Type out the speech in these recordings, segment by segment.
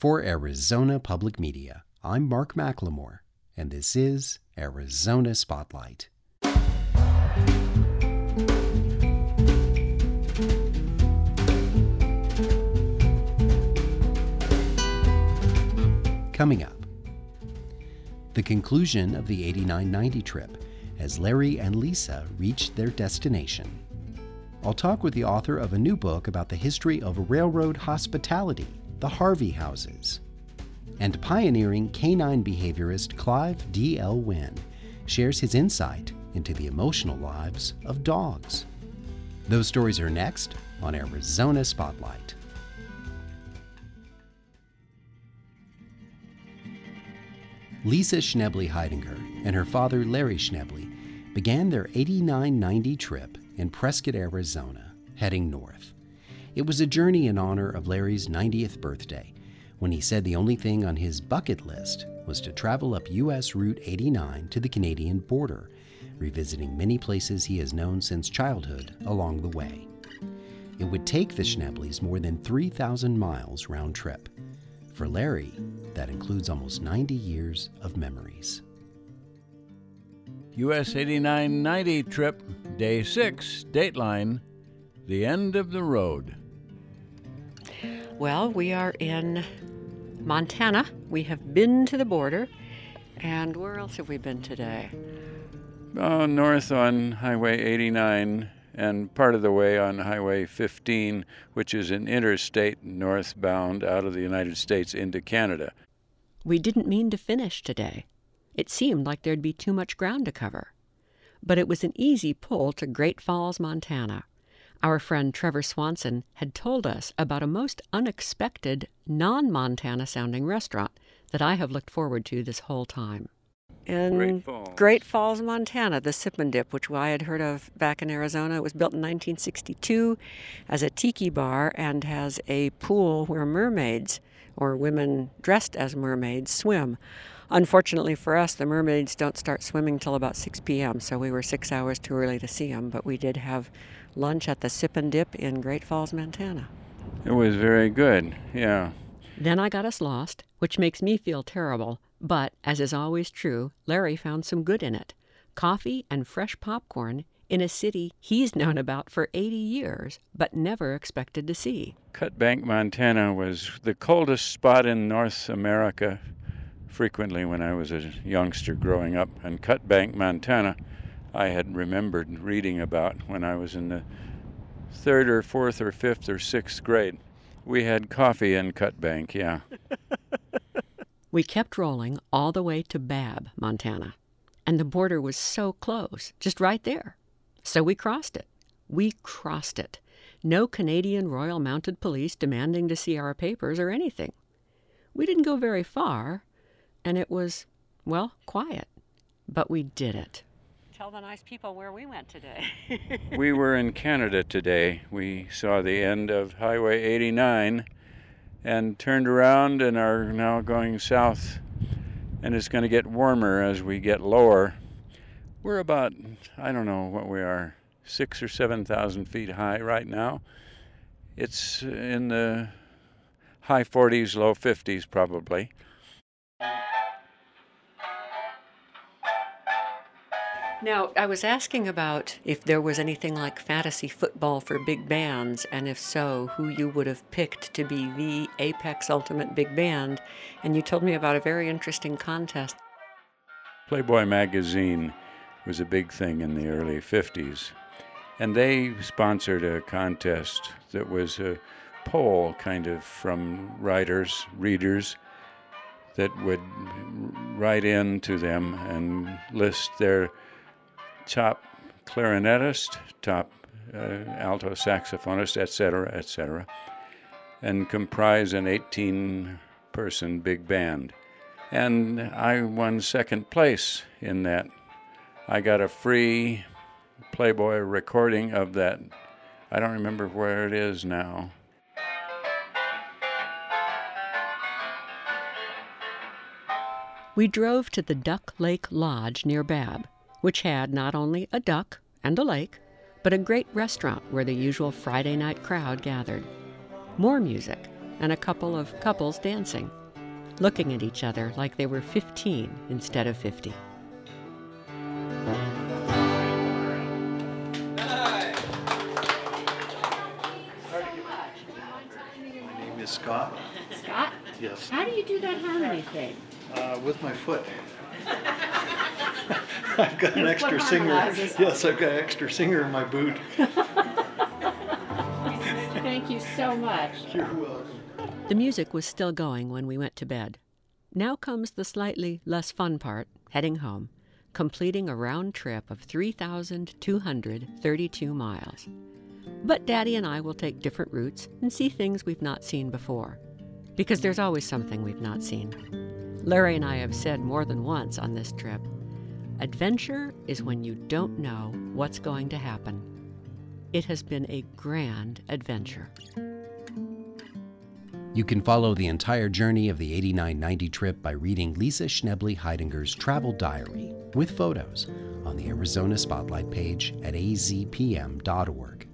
For Arizona Public Media, I'm Mark McLemore, and this is Arizona Spotlight. Coming up, the conclusion of the 8990 trip as Larry and Lisa reached their destination. I'll talk with the author of a new book about the history of railroad hospitality, the Harvey Houses. And pioneering canine behaviorist Clive D.L. Wynne shares his insight into the emotional lives of dogs. Those stories are next on Arizona Spotlight. Lisa Schnebly Heidinger and her father Larry Schnebly began their 8990 trip in Prescott, Arizona, heading north. It was a journey in honor of Larry's 90th birthday, when he said the only thing on his bucket list was to travel up U.S. Route 89 to the Canadian border, revisiting many places he has known since childhood along the way. It would take the Schneblys more than 3,000 miles round trip. For Larry, that includes almost 90 years of memories. US 8990 trip, day 6, Dateline, the end of the road. Well, we are in Montana. We have been to the border. And where else have we been today? Uh, north on Highway 89 and part of the way on Highway 15, which is an interstate northbound out of the United States into Canada. We didn't mean to finish today. It seemed like there'd be too much ground to cover. But it was an easy pull to Great Falls, Montana. Our friend Trevor Swanson had told us about a most unexpected, non Montana sounding restaurant that I have looked forward to this whole time in Great Falls. Great Falls, Montana, the Sip and Dip, which I had heard of back in Arizona. It was built in 1962 as a tiki bar and has a pool where mermaids or women dressed as mermaids swim. Unfortunately for us, the mermaids don't start swimming till about 6 p.m., so we were six hours too early to see them. But we did have lunch at the Sip and Dip in Great Falls, Montana. It was very good, yeah. Then I got us lost, which makes me feel terrible but, as is always true, Larry found some good in it coffee and fresh popcorn in a city he's known about for 80 years but never expected to see. Cut Bank, Montana was the coldest spot in North America frequently when I was a youngster growing up. And Cut Bank, Montana, I had remembered reading about when I was in the third or fourth or fifth or sixth grade. We had coffee in Cut Bank, yeah. We kept rolling all the way to Babb, Montana. And the border was so close, just right there. So we crossed it. We crossed it. No Canadian Royal Mounted Police demanding to see our papers or anything. We didn't go very far, and it was, well, quiet. But we did it. Tell the nice people where we went today. we were in Canada today. We saw the end of Highway 89 and turned around and are now going south. And it's going to get warmer as we get lower. We're about, I don't know what we are, six or 7,000 feet high right now. It's in the high 40s, low 50s probably. Now, I was asking about if there was anything like fantasy football for big bands, and if so, who you would have picked to be the apex ultimate big band, and you told me about a very interesting contest. Playboy magazine was a big thing in the early 50s, and they sponsored a contest that was a poll kind of from writers, readers that would write in to them and list their top clarinetist, top uh, alto saxophonist, etc., etc., and comprise an 18 person big band. And I won second place in that. I got a free Playboy recording of that. I don't remember where it is now. We drove to the Duck Lake Lodge near Babb which had not only a duck and a lake, but a great restaurant where the usual Friday night crowd gathered. More music, and a couple of couples dancing, looking at each other like they were 15 instead of 50. My name is Scott. Scott, Yes. how do you do that harmony thing? Uh, with my foot. I've got an extra foot singer. Yes, I've got an extra singer in my boot. Thank you so much. You're welcome. The music was still going when we went to bed. Now comes the slightly less fun part, heading home, completing a round trip of 3,232 miles. But Daddy and I will take different routes and see things we've not seen before. Because there's always something we've not seen. Larry and I have said more than once on this trip adventure is when you don't know what's going to happen. It has been a grand adventure. You can follow the entire journey of the 8990 trip by reading Lisa Schnebly Heidinger's travel diary with photos on the Arizona Spotlight page at azpm.org.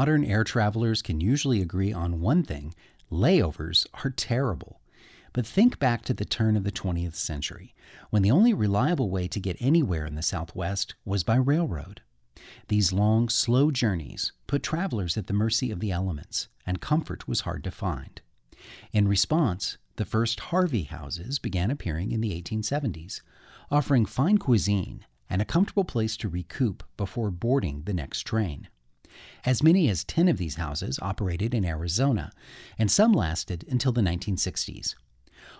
Modern air travelers can usually agree on one thing layovers are terrible. But think back to the turn of the 20th century, when the only reliable way to get anywhere in the Southwest was by railroad. These long, slow journeys put travelers at the mercy of the elements, and comfort was hard to find. In response, the first Harvey houses began appearing in the 1870s, offering fine cuisine and a comfortable place to recoup before boarding the next train. As many as 10 of these houses operated in Arizona, and some lasted until the 1960s.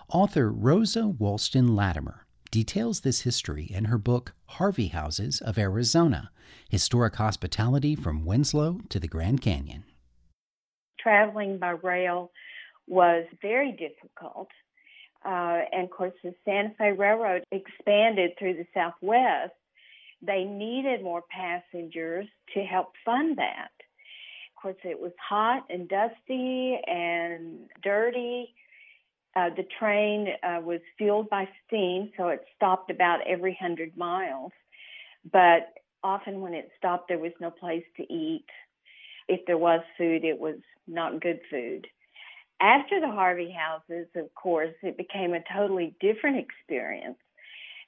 Author Rosa Walston Latimer details this history in her book Harvey Houses of Arizona Historic Hospitality from Winslow to the Grand Canyon. Traveling by rail was very difficult. Uh, and of course, the Santa Fe Railroad expanded through the Southwest. They needed more passengers to help fund that. Of course, it was hot and dusty and dirty. Uh, the train uh, was fueled by steam, so it stopped about every hundred miles. But often, when it stopped, there was no place to eat. If there was food, it was not good food. After the Harvey houses, of course, it became a totally different experience.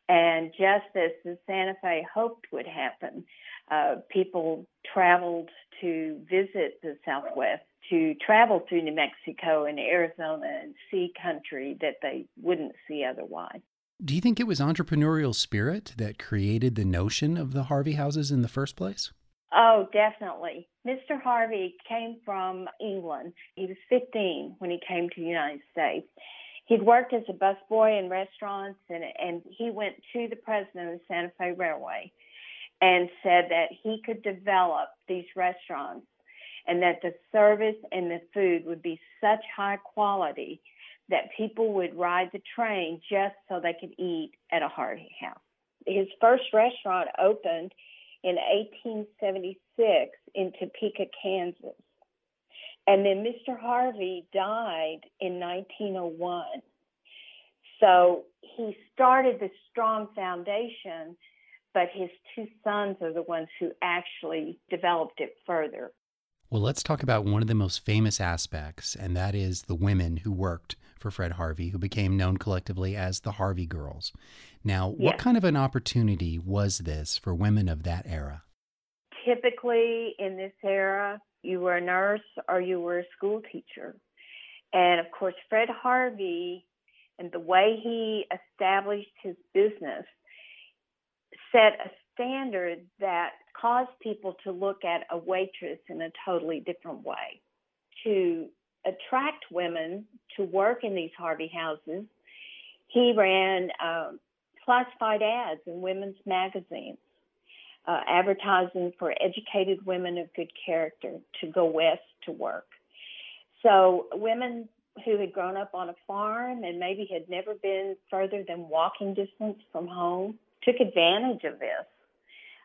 And just as the Santa Fe hoped would happen, uh, people traveled to visit the Southwest, to travel through New Mexico and Arizona and see country that they wouldn't see otherwise. Do you think it was entrepreneurial spirit that created the notion of the Harvey houses in the first place? Oh, definitely. Mr. Harvey came from England. He was 15 when he came to the United States. He'd worked as a busboy in restaurants, and, and he went to the president of the Santa Fe Railway and said that he could develop these restaurants and that the service and the food would be such high quality that people would ride the train just so they could eat at a Harvey house. His first restaurant opened in 1876 in Topeka, Kansas. And then Mr. Harvey died in 1901. So he started this strong foundation, but his two sons are the ones who actually developed it further. Well, let's talk about one of the most famous aspects, and that is the women who worked for Fred Harvey, who became known collectively as the Harvey Girls. Now, what kind of an opportunity was this for women of that era? Typically, in this era, you were a nurse or you were a school teacher. And of course, Fred Harvey and the way he established his business set a standard that caused people to look at a waitress in a totally different way. To attract women to work in these Harvey houses, he ran um, classified ads in women's magazines. Uh, advertising for educated women of good character to go west to work. So women who had grown up on a farm and maybe had never been further than walking distance from home took advantage of this.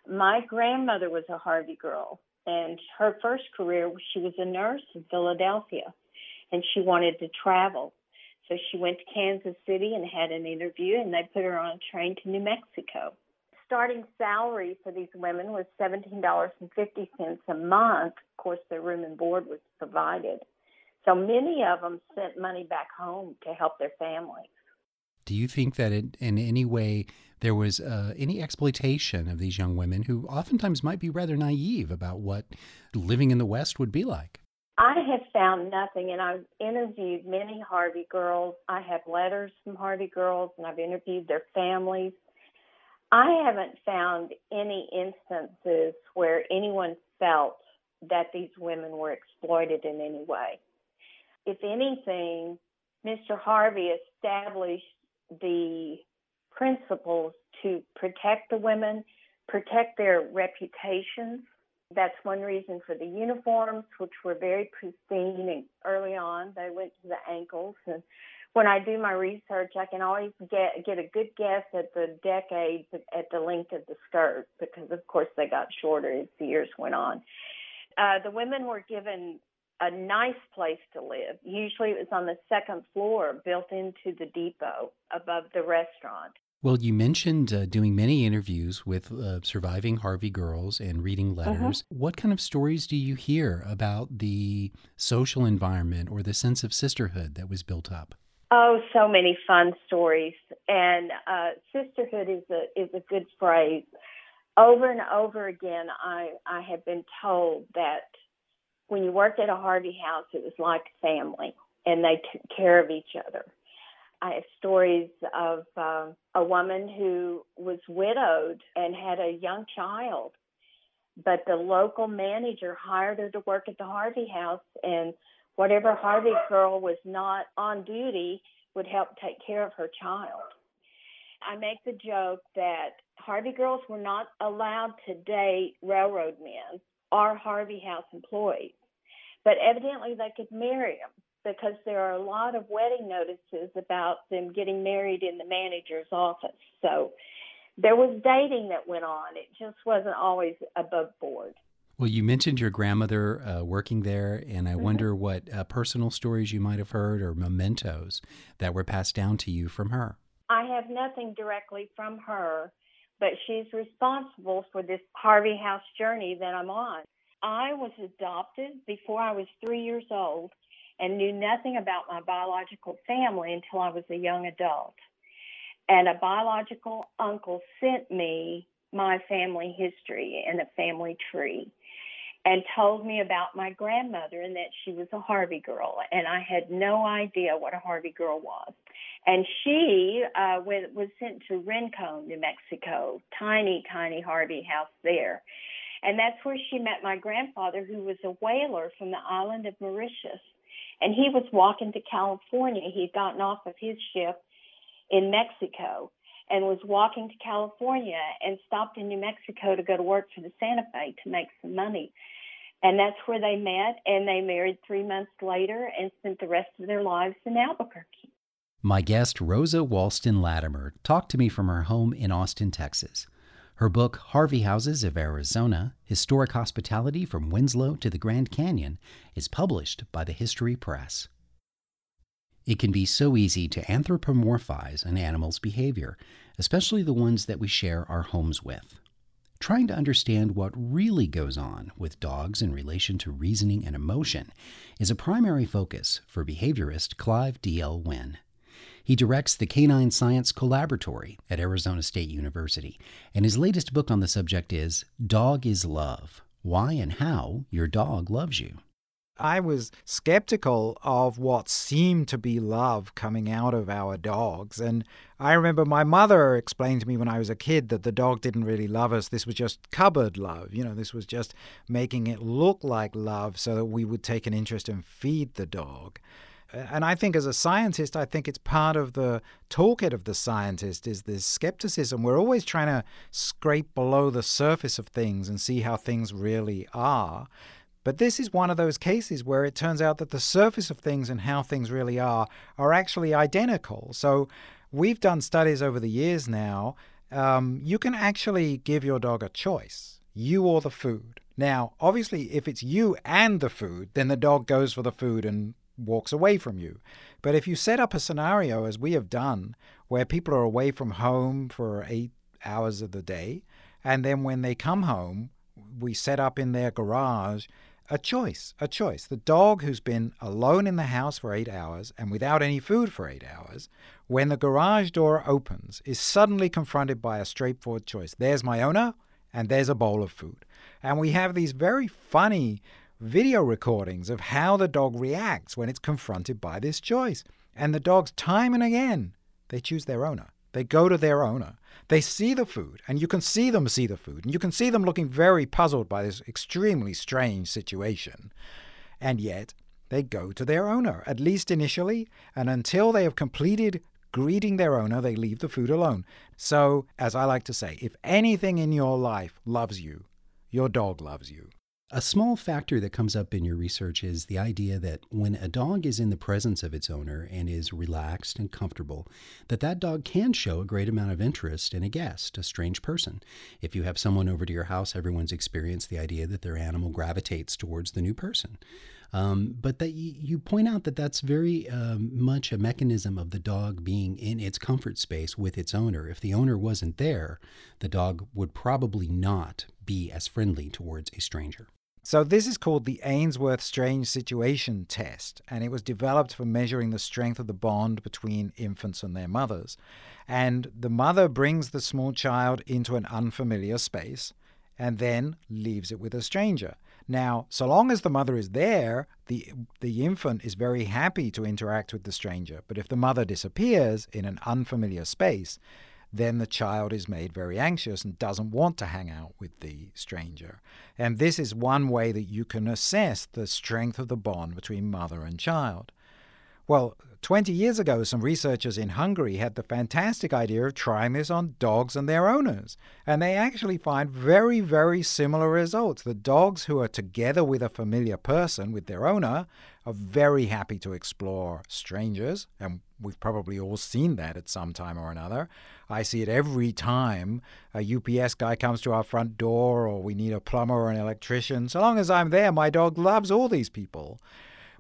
My grandmother was a Harvey girl, and her first career, she was a nurse in Philadelphia, and she wanted to travel. So she went to Kansas City and had an interview, and they put her on a train to New Mexico. Starting salary for these women was $17.50 a month. Of course, their room and board was provided. So many of them sent money back home to help their families. Do you think that it, in any way there was uh, any exploitation of these young women who oftentimes might be rather naive about what living in the West would be like? I have found nothing, and I've interviewed many Harvey girls. I have letters from Harvey girls, and I've interviewed their families. I haven't found any instances where anyone felt that these women were exploited in any way. If anything, Mr. Harvey established the principles to protect the women, protect their reputations. That's one reason for the uniforms, which were very pristine and early on. They went to the ankles. And when I do my research, I can always get get a good guess at the decades at the length of the skirt because, of course, they got shorter as the years went on. Uh, the women were given a nice place to live. Usually it was on the second floor, built into the depot above the restaurant. Well, you mentioned uh, doing many interviews with uh, surviving Harvey girls and reading Mm-hmm. letters. What kind of stories do you hear about the social environment or the sense of sisterhood that was built up? Oh, so many fun stories. And uh, sisterhood is a is a good phrase. Over and over again, I I have been told that when you worked at a Harvey house, it was like family, and they took care of each other. I have stories of uh, a woman who was widowed and had a young child, but the local manager hired her to work at the Harvey house, and whatever Harvey girl was not on duty would help take care of her child. I make the joke that Harvey girls were not allowed to date railroad men or Harvey house employees, but evidently they could marry them because there are a lot of wedding notices about them getting married in the manager's office. So there was dating that went on. It just wasn't always above board. Well, you mentioned your grandmother uh, working there, and I Mm-hmm. wonder what uh, personal stories you might have heard or mementos that were passed down to you from her. I have nothing directly from her, but she's responsible for this Harvey House journey that I'm on. I was adopted before I was three years old and knew nothing about my biological family until I was a young adult. And a biological uncle sent me my family history and a family tree and told me about my grandmother and that she was a Harvey girl. And I had no idea what a Harvey girl was. And she uh, was was sent to Rincon, New Mexico, tiny, tiny Harvey house there. And that's where she met my grandfather, who was a whaler from the island of Mauritius. And he was walking to California. He'd gotten off of his ship in Mexico and was walking to California and stopped in New Mexico to go to work for the Santa Fe to make some money. And that's where they met, and they married three months later and spent the rest of their lives in Albuquerque. My guest, Rosa Walston Latimer, talked to me from her home in Austin, Texas. Her book, Harvey Houses of Arizona Historic Hospitality from Winslow to the Grand Canyon, is published by the History Press. It can be so easy to anthropomorphize an animal's behavior, especially the ones that we share our homes with. Trying to understand what really goes on with dogs in relation to reasoning and emotion is a primary focus for behaviorist Clive D.L. Wynne. He directs the Canine Science Collaboratory at Arizona State University, and his latest book on the subject is Dog is Love Why and How Your Dog Loves You. I was skeptical of what seemed to be love coming out of our dogs. And I remember my mother explained to me when I was a kid that the dog didn't really love us. This was just cupboard love. You know, this was just making it look like love so that we would take an interest and feed the dog. And I think as a scientist, I think it's part of the toolkit of the scientist is this skepticism. We're always trying to scrape below the surface of things and see how things really are. But this is one of those cases where it turns out that the surface of things and how things really are are actually identical. So we've done studies over the years now. Um, you can actually give your dog a choice, you or the food. Now, obviously, if it's you and the food, then the dog goes for the food and walks away from you. But if you set up a scenario, as we have done, where people are away from home for eight hours of the day, and then when they come home, we set up in their garage a choice, a choice. The dog who's been alone in the house for eight hours and without any food for eight hours, when the garage door opens, is suddenly confronted by a straightforward choice. There's my owner, and there's a bowl of food. And we have these very funny video recordings of how the dog reacts when it's confronted by this choice. And the dogs, time and again, they choose their owner. They go to their owner. They see the food, and you can see them see the food, and you can see them looking very puzzled by this extremely strange situation. And yet, they go to their owner, at least initially, and until they have completed greeting their owner, they leave the food alone. So, as I like to say, if anything in your life loves you, your dog loves you. A small factor that comes up in your research is the idea that when a dog is in the presence of its owner and is relaxed and comfortable, that that dog can show a great amount of interest in a guest, a strange person. If you have someone over to your house, everyone's experienced the idea that their animal gravitates towards the new person. Um, but that you point out that that's very um, much a mechanism of the dog being in its comfort space with its owner. If the owner wasn't there, the dog would probably not be as friendly towards a stranger. So, this is called the Ainsworth Strange Situation Test, and it was developed for measuring the strength of the bond between infants and their mothers. And the mother brings the small child into an unfamiliar space and then leaves it with a stranger. Now, so long as the mother is there, the, the infant is very happy to interact with the stranger. But if the mother disappears in an unfamiliar space, then the child is made very anxious and doesn't want to hang out with the stranger. And this is one way that you can assess the strength of the bond between mother and child. Well, 20 years ago, some researchers in Hungary had the fantastic idea of trying this on dogs and their owners. And they actually find very, very similar results. The dogs who are together with a familiar person, with their owner, are very happy to explore strangers. And we've probably all seen that at some time or another. I see it every time a UPS guy comes to our front door or we need a plumber or an electrician. So long as I'm there, my dog loves all these people.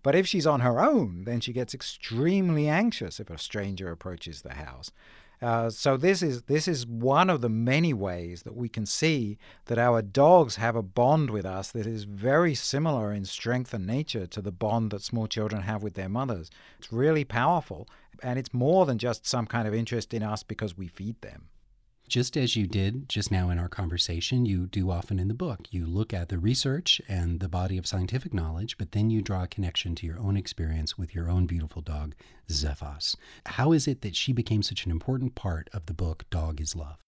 But if she's on her own, then she gets extremely anxious if a stranger approaches the house. Uh, so this is this is one of the many ways that we can see that our dogs have a bond with us that is very similar in strength and nature to the bond that small children have with their mothers. It's really powerful, and it's more than just some kind of interest in us because we feed them. Just as you did just now in our conversation, you do often in the book. You look at the research and the body of scientific knowledge, but then you draw a connection to your own experience with your own beautiful dog, Xephos. How is it that she became such an important part of the book, Dog is Love?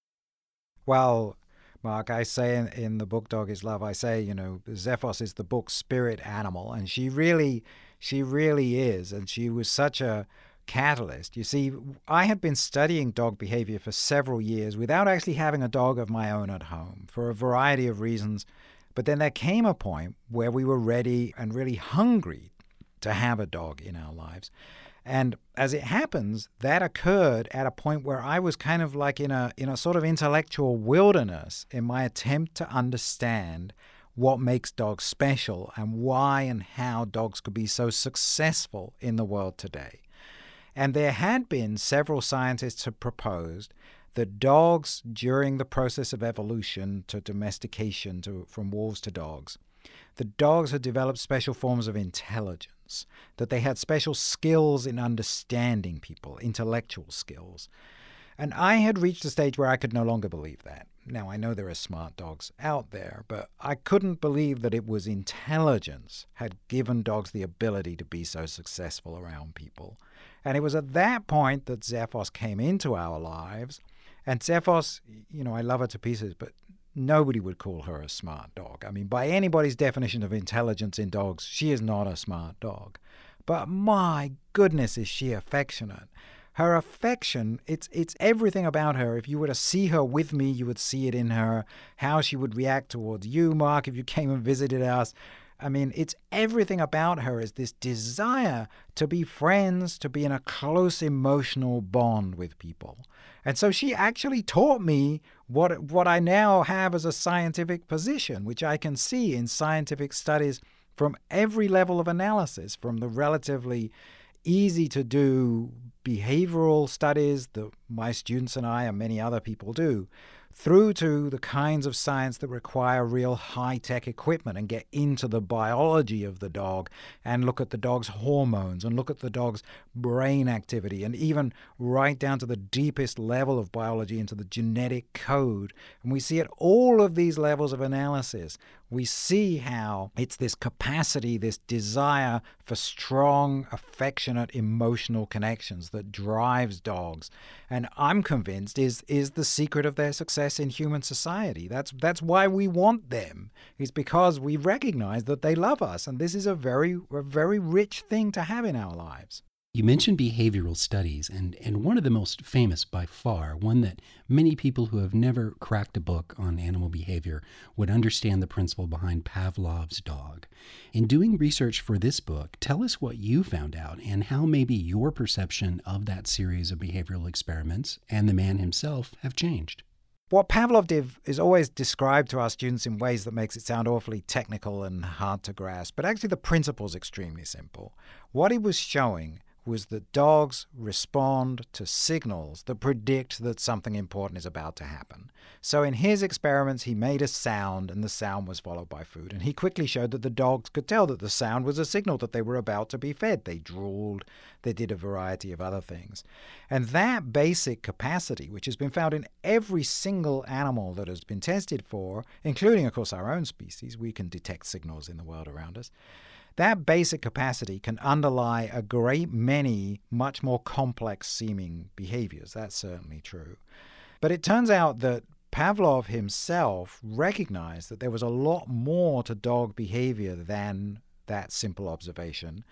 Well, Mark, I say in, in the book Dog is Love, I say, you know, Xephos is the book's spirit animal, and she really, she really is. And she was such a catalyst. You see, I had been studying dog behavior for several years without actually having a dog of my own at home for a variety of reasons. But then there came a point where we were ready and really hungry to have a dog in our lives. And as it happens, that occurred at a point where I was kind of like in a in a sort of intellectual wilderness in my attempt to understand what makes dogs special and why and how dogs could be so successful in the world today. And there had been several scientists who proposed that dogs, during the process of evolution to domestication to, from wolves to dogs, the dogs had developed special forms of intelligence, that they had special skills in understanding people, intellectual skills. And I had reached a stage where I could no longer believe that. Now, I know there are smart dogs out there, but I couldn't believe that it was intelligence had given dogs the ability to be so successful around people. And it was at that point that Xephos came into our lives. And Xephos, you know, I love her to pieces, but nobody would call her a smart dog. I mean, by anybody's definition of intelligence in dogs, she is not a smart dog. but my goodness, is she affectionate. Her affection, it's it's everything about her. If you were to see her with me, you would see it in her. How she would react towards you, Mark, if you came and visited us. I mean, it's everything about her is this desire to be friends, to be in a close emotional bond with people. And so she actually taught me what what I now have as a scientific position, which I can see in scientific studies from every level of analysis, from the relatively easy to do behavioral studies that my students and I and many other people do, through to the kinds of science that require real high tech equipment and get into the biology of the dog and look at the dog's hormones and look at the dog's brain activity and even right down to the deepest level of biology into the genetic code. And we see at all of these levels of analysis we see how it's this capacity, this desire for strong, affectionate, emotional connections that drives dogs, and I'm convinced is is the secret of their success in human society. That's that's why we want them. Is because we recognize that they love us, and this is a very a very rich thing to have in our lives. You mentioned behavioral studies, and, and one of the most famous by far, one that many people who have never cracked a book on animal behavior would understand the principle behind Pavlov's dog. In doing research for this book, tell us what you found out and how maybe your perception of that series of behavioral experiments and the man himself have changed. What Pavlov did is always described to our students in ways that makes it sound awfully technical and hard to grasp, but actually the principle is extremely simple. What he was showing was that dogs respond to signals that predict that something important is about to happen. So in his experiments, he made a sound, and the sound was followed by food. And he quickly showed that the dogs could tell that the sound was a signal that they were about to be fed. They drooled, they did a variety of other things. And that basic capacity, which has been found in every single animal that has been tested for, including, of course, our own species, we can detect signals in the world around us that basic capacity can underlie a great many much more complex seeming behaviors. That's certainly true. But it turns out that Pavlov himself recognized that there was a lot more to dog behavior than that simple observation.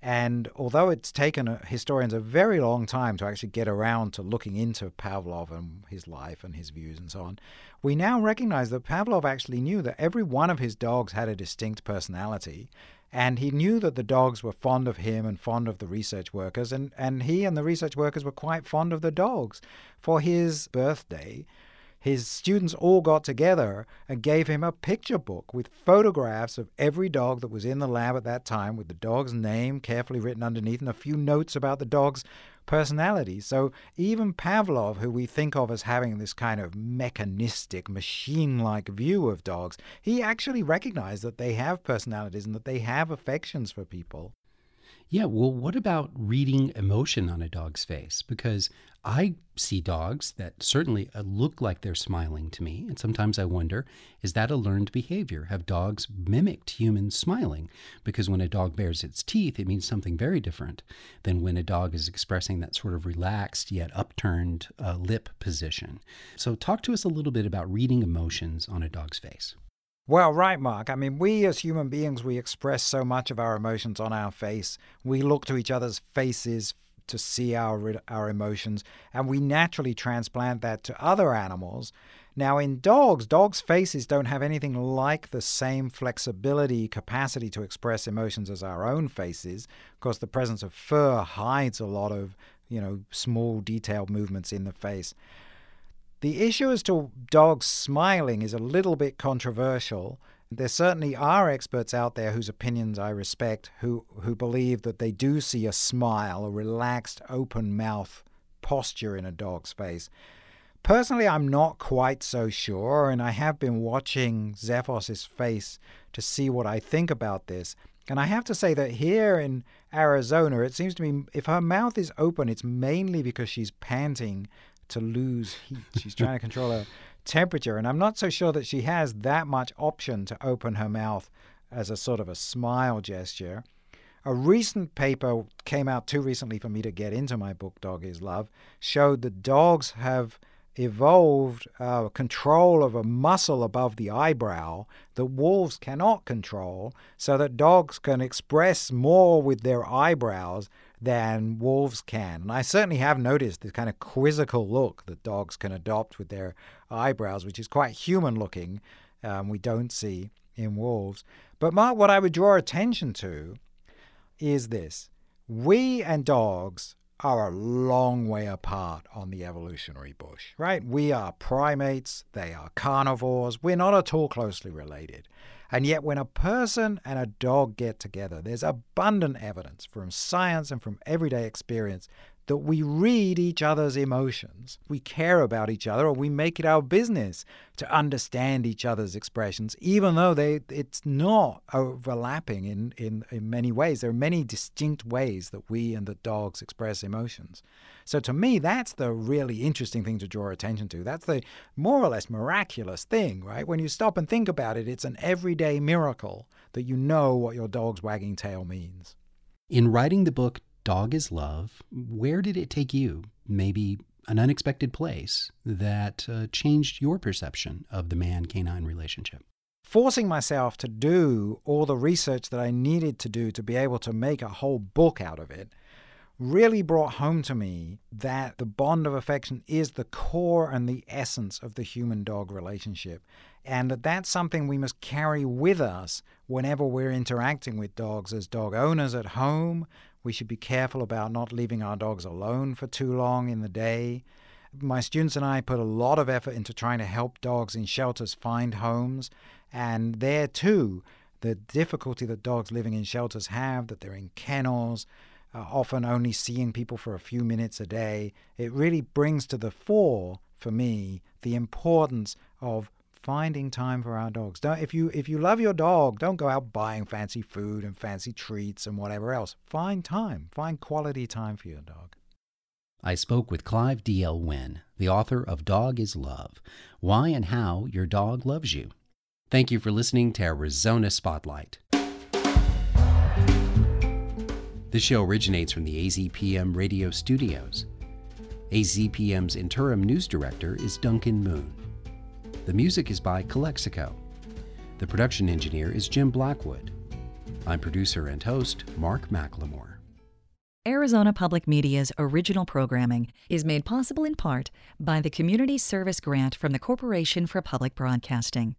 And although it's taken uh, historians a very long time to actually get around to looking into Pavlov and his life and his views and so on, we now recognize that Pavlov actually knew that every one of his dogs had a distinct personality and he knew that the dogs were fond of him and fond of the research workers, and, and he and the research workers were quite fond of the dogs. For his birthday, his students all got together and gave him a picture book with photographs of every dog that was in the lab at that time, with the dog's name carefully written underneath and a few notes about the dog's personality. So even Pavlov, who we think of as having this kind of mechanistic, machine like view of dogs, he actually recognized that they have personalities and that they have affections for people. Yeah, well, what about reading emotion on a dog's face? Because I see dogs that certainly uh, look like they're smiling to me, and sometimes I wonder is that a learned behavior? Have dogs mimicked humans smiling? Because when a dog bares its teeth, it means something very different than when a dog is expressing that sort of relaxed yet upturned uh, lip position. So, talk to us a little bit about reading emotions on a dog's face. Well, right, Mark. I mean, we as human beings, we express so much of our emotions on our face. We look to each other's faces to see our our emotions, and we naturally transplant that to other animals. Now, in dogs, dogs' faces don't have anything like the same flexibility, capacity to express emotions as our own faces. because the presence of fur hides a lot of, you know, small detailed movements in the face. The issue as to dogs smiling is a little bit controversial. There certainly are experts out there whose opinions I respect who, who believe that they do see a smile, a relaxed, open mouth posture in a dog's face. Personally, I'm not quite so sure, and I have been watching Xephos's face to see what I think about this. And I have to say that here in Arizona, it seems to me if her mouth is open, it's mainly because she's panting to lose heat. She's trying to control her temperature, and I'm not so sure that she has that much option to open her mouth as a sort of a smile gesture. A recent paper came out too recently for me to get into my book, Dog is Love, showed that dogs have evolved uh, control of a muscle above the eyebrow that wolves cannot control, so that dogs can express more with their eyebrows than wolves can. And I certainly have noticed the kind of quizzical look that dogs can adopt with their eyebrows, which is quite human looking. Um, we don't see in wolves. But Mark, what I would draw attention to is this we and dogs are a long way apart on the evolutionary bush, right? We are primates, they are carnivores, we're not at all closely related. And yet, when a person and a dog get together, there's abundant evidence from science and from everyday experience that we read each other's emotions. We care about each other, or we make it our business to understand each other's expressions, even though they it's not overlapping in, in, in many ways. There are many distinct ways that we and the dogs express emotions. So to me, that's the really interesting thing to draw attention to. That's the more or less miraculous thing, right? When you stop and think about it, it's an everyday miracle that you know what your dog's wagging tail means. In writing the book Dog is Love, where did it take you? Maybe an unexpected place that uh, changed your perception of the man canine relationship? Forcing myself to do all the research that I needed to do to be able to make a whole book out of it really brought home to me that the bond of affection is the core and the essence of the human dog relationship. And that that's something we must carry with us whenever we're interacting with dogs as dog owners at home, we should be careful about not leaving our dogs alone for too long in the day. My students and I put a lot of effort into trying to help dogs in shelters find homes. And there, too, the difficulty that dogs living in shelters have, that they're in kennels, uh, often only seeing people for a few minutes a day, it really brings to the fore, for me, the importance of finding time for our dogs. Don't, if you if you love your dog, don't go out buying fancy food and fancy treats and whatever else. Find time. Find quality time for your dog. I spoke with Clive D.L. Wynne, the author of Dog is Love Why and How Your Dog Loves You. Thank you for listening to Arizona Spotlight. This show originates from the AZPM radio studios. AZPM's interim news director is Duncan Moon. The music is by Calexico. The production engineer is Jim Blackwood. I'm producer and host Mark McLemore. Arizona Public Media's original programming is made possible in part by the Community Service Grant from the Corporation for Public Broadcasting.